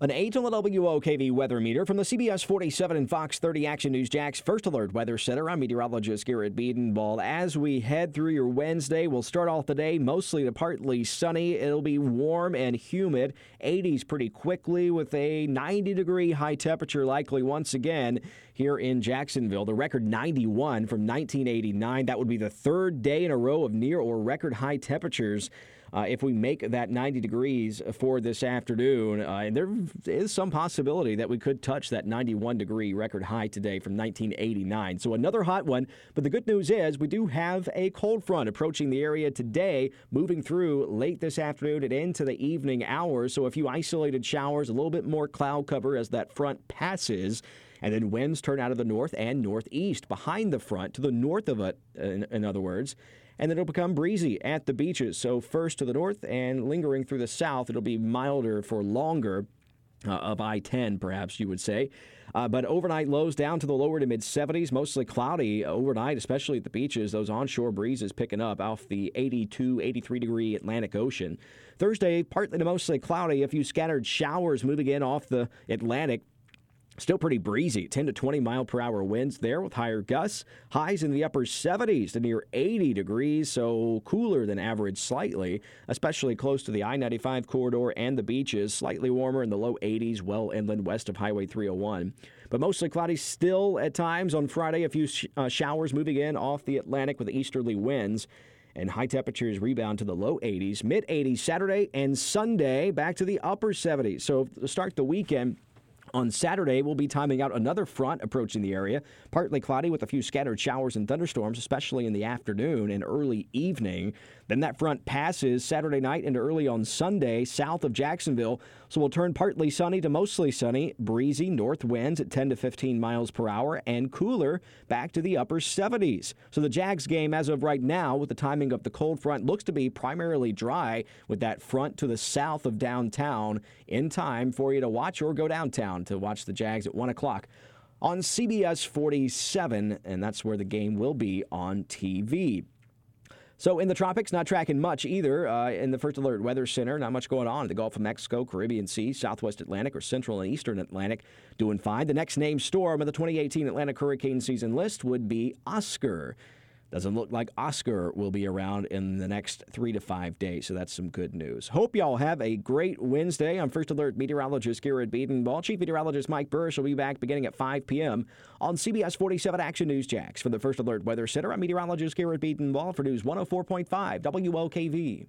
An 8 on the WOKV weather meter from the CBS 47 and Fox 30 Action News Jax First Alert Weather Center. I'm meteorologist Garrett Bedenbaugh. As we head through your Wednesday, we'll start off the day mostly to partly sunny. It'll be warm and humid, 80s pretty quickly with a 90 degree high temperature likely once again here in Jacksonville. The record 91 from 1989. That would be the third day in a row of near or record high temperatures uh, if we make that 90 degrees for this afternoon. Uh, and there is some possibility that we could touch that 91 degree record high today from 1989. So another hot one. But the good news is we do have a cold front approaching the area today, moving through late this afternoon and into the evening hours. So a few isolated showers, a little bit more cloud cover as that front passes. And then winds turn out of the north and northeast behind the front to the north of it, in, in other words and then it'll become breezy at the beaches. So, first to the north and lingering through the south, it'll be milder for longer. Uh, of I 10, perhaps you would say. Uh, but overnight lows down to the lower to mid 70s, mostly cloudy overnight, especially at the beaches. Those onshore breezes picking up off the 82, 83 degree Atlantic Ocean. Thursday, partly to mostly cloudy, a few scattered showers moving in off the Atlantic. Still pretty breezy, 10 to 20 mile per hour winds there with higher gusts. Highs in the upper 70s to near 80 degrees, so cooler than average slightly, especially close to the I 95 corridor and the beaches. Slightly warmer in the low 80s, well inland west of Highway 301. But mostly cloudy still at times on Friday. A few sh- uh, showers moving in off the Atlantic with easterly winds and high temperatures rebound to the low 80s, mid 80s Saturday and Sunday, back to the upper 70s. So start the weekend, on Saturday, we'll be timing out another front approaching the area. Partly cloudy with a few scattered showers and thunderstorms, especially in the afternoon and early evening. Then that front passes Saturday night into early on Sunday south of Jacksonville. So we'll turn partly sunny to mostly sunny, breezy north winds at 10 to 15 miles per hour, and cooler back to the upper 70s. So the Jags game, as of right now, with the timing of the cold front, looks to be primarily dry with that front to the south of downtown in time for you to watch or go downtown to watch the Jags at 1 o'clock on CBS 47, and that's where the game will be on TV. So in the tropics, not tracking much either. Uh, in the First Alert Weather Center, not much going on. The Gulf of Mexico, Caribbean Sea, Southwest Atlantic, or Central and Eastern Atlantic doing fine. The next named storm of the 2018 Atlantic hurricane season list would be Oscar. Doesn't look like Oscar will be around in the next three to five days, so that's some good news. Hope y'all have a great Wednesday. I'm First Alert meteorologist Garrett Bedenbaugh. Chief meteorologist Mike Buresh will be back beginning at 5 p.m. on CBS 47 Action News Jax. From the First Alert Weather Center, I'm meteorologist Garrett Bedenbaugh for News 104.5 WOKV.